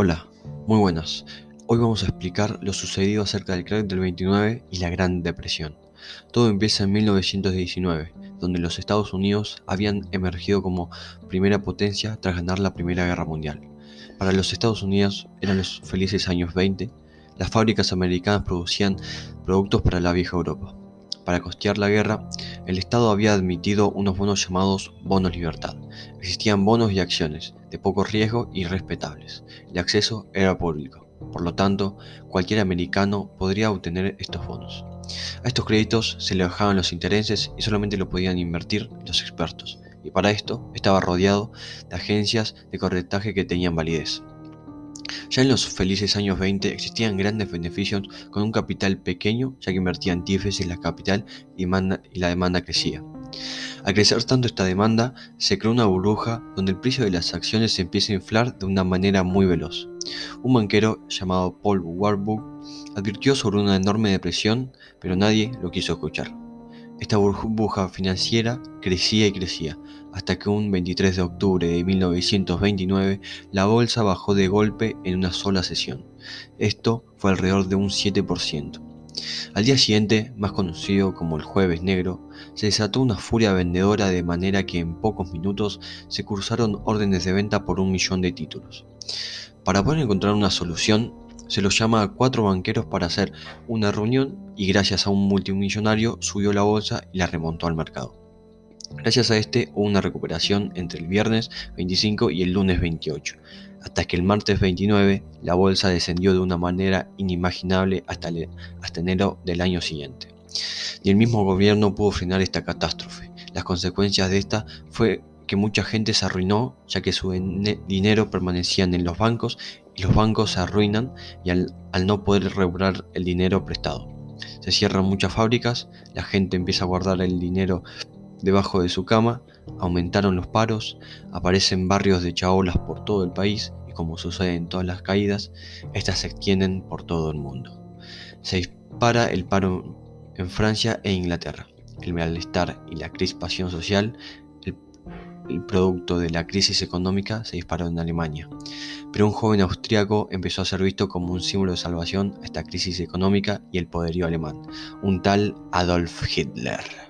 Hola, muy buenas. Hoy vamos a explicar lo sucedido acerca del crack del 29 y la Gran Depresión. Todo empieza en 1919, donde los Estados Unidos habían emergido como primera potencia tras ganar la Primera Guerra Mundial. Para los Estados Unidos eran los felices años 20, las fábricas americanas producían productos para la vieja Europa. Para costear la guerra, el Estado había admitido unos bonos llamados bonos libertad. Existían bonos y acciones, de poco riesgo y respetables. El acceso era público. Por lo tanto, cualquier americano podría obtener estos bonos. A estos créditos se le bajaban los intereses y solamente lo podían invertir los expertos, y para esto estaba rodeado de agencias de corretaje que tenían validez. Ya en los felices años 20 existían grandes beneficios con un capital pequeño, ya que invertían TIFES en la capital y, la demanda crecía. Al crecer tanto esta demanda, se creó una burbuja donde el precio de las acciones se empieza a inflar de una manera muy veloz. Un banquero llamado Paul Warburg advirtió sobre una enorme depresión, pero nadie lo quiso escuchar. Esta burbuja financiera crecía y crecía, hasta que un 23 de octubre de 1929 la bolsa bajó de golpe en una sola sesión. Esto fue alrededor de un 7%. Al día siguiente, más conocido como el jueves negro, se desató una furia vendedora de manera que en pocos minutos se cruzaron órdenes de venta por un millón de títulos. Para poder encontrar una solución, se los llama a cuatro banqueros para hacer una reunión y gracias a un multimillonario subió la bolsa y la remontó al mercado. Gracias a este hubo una recuperación entre el viernes 25 y el lunes 28, hasta que el martes 29 la bolsa descendió de una manera inimaginable hasta, hasta enero del año siguiente. Y el mismo gobierno pudo frenar esta catástrofe. Las consecuencias de esta fue que mucha gente se arruinó ya que su dinero permanecía en los bancos los bancos se arruinan y al, no poder regular el dinero prestado. Se cierran muchas fábricas, la gente empieza a guardar el dinero debajo de su cama, aumentaron los paros, aparecen barrios de chaolas por todo el país y como sucede en todas las caídas, estas se extienden por todo el mundo. Se dispara el paro en Francia e Inglaterra. El malestar y la crispación social el producto de la crisis económica se disparó en Alemania, pero un joven austriaco empezó a ser visto como un símbolo de salvación a esta crisis económica y el poderío alemán, un tal Adolf Hitler.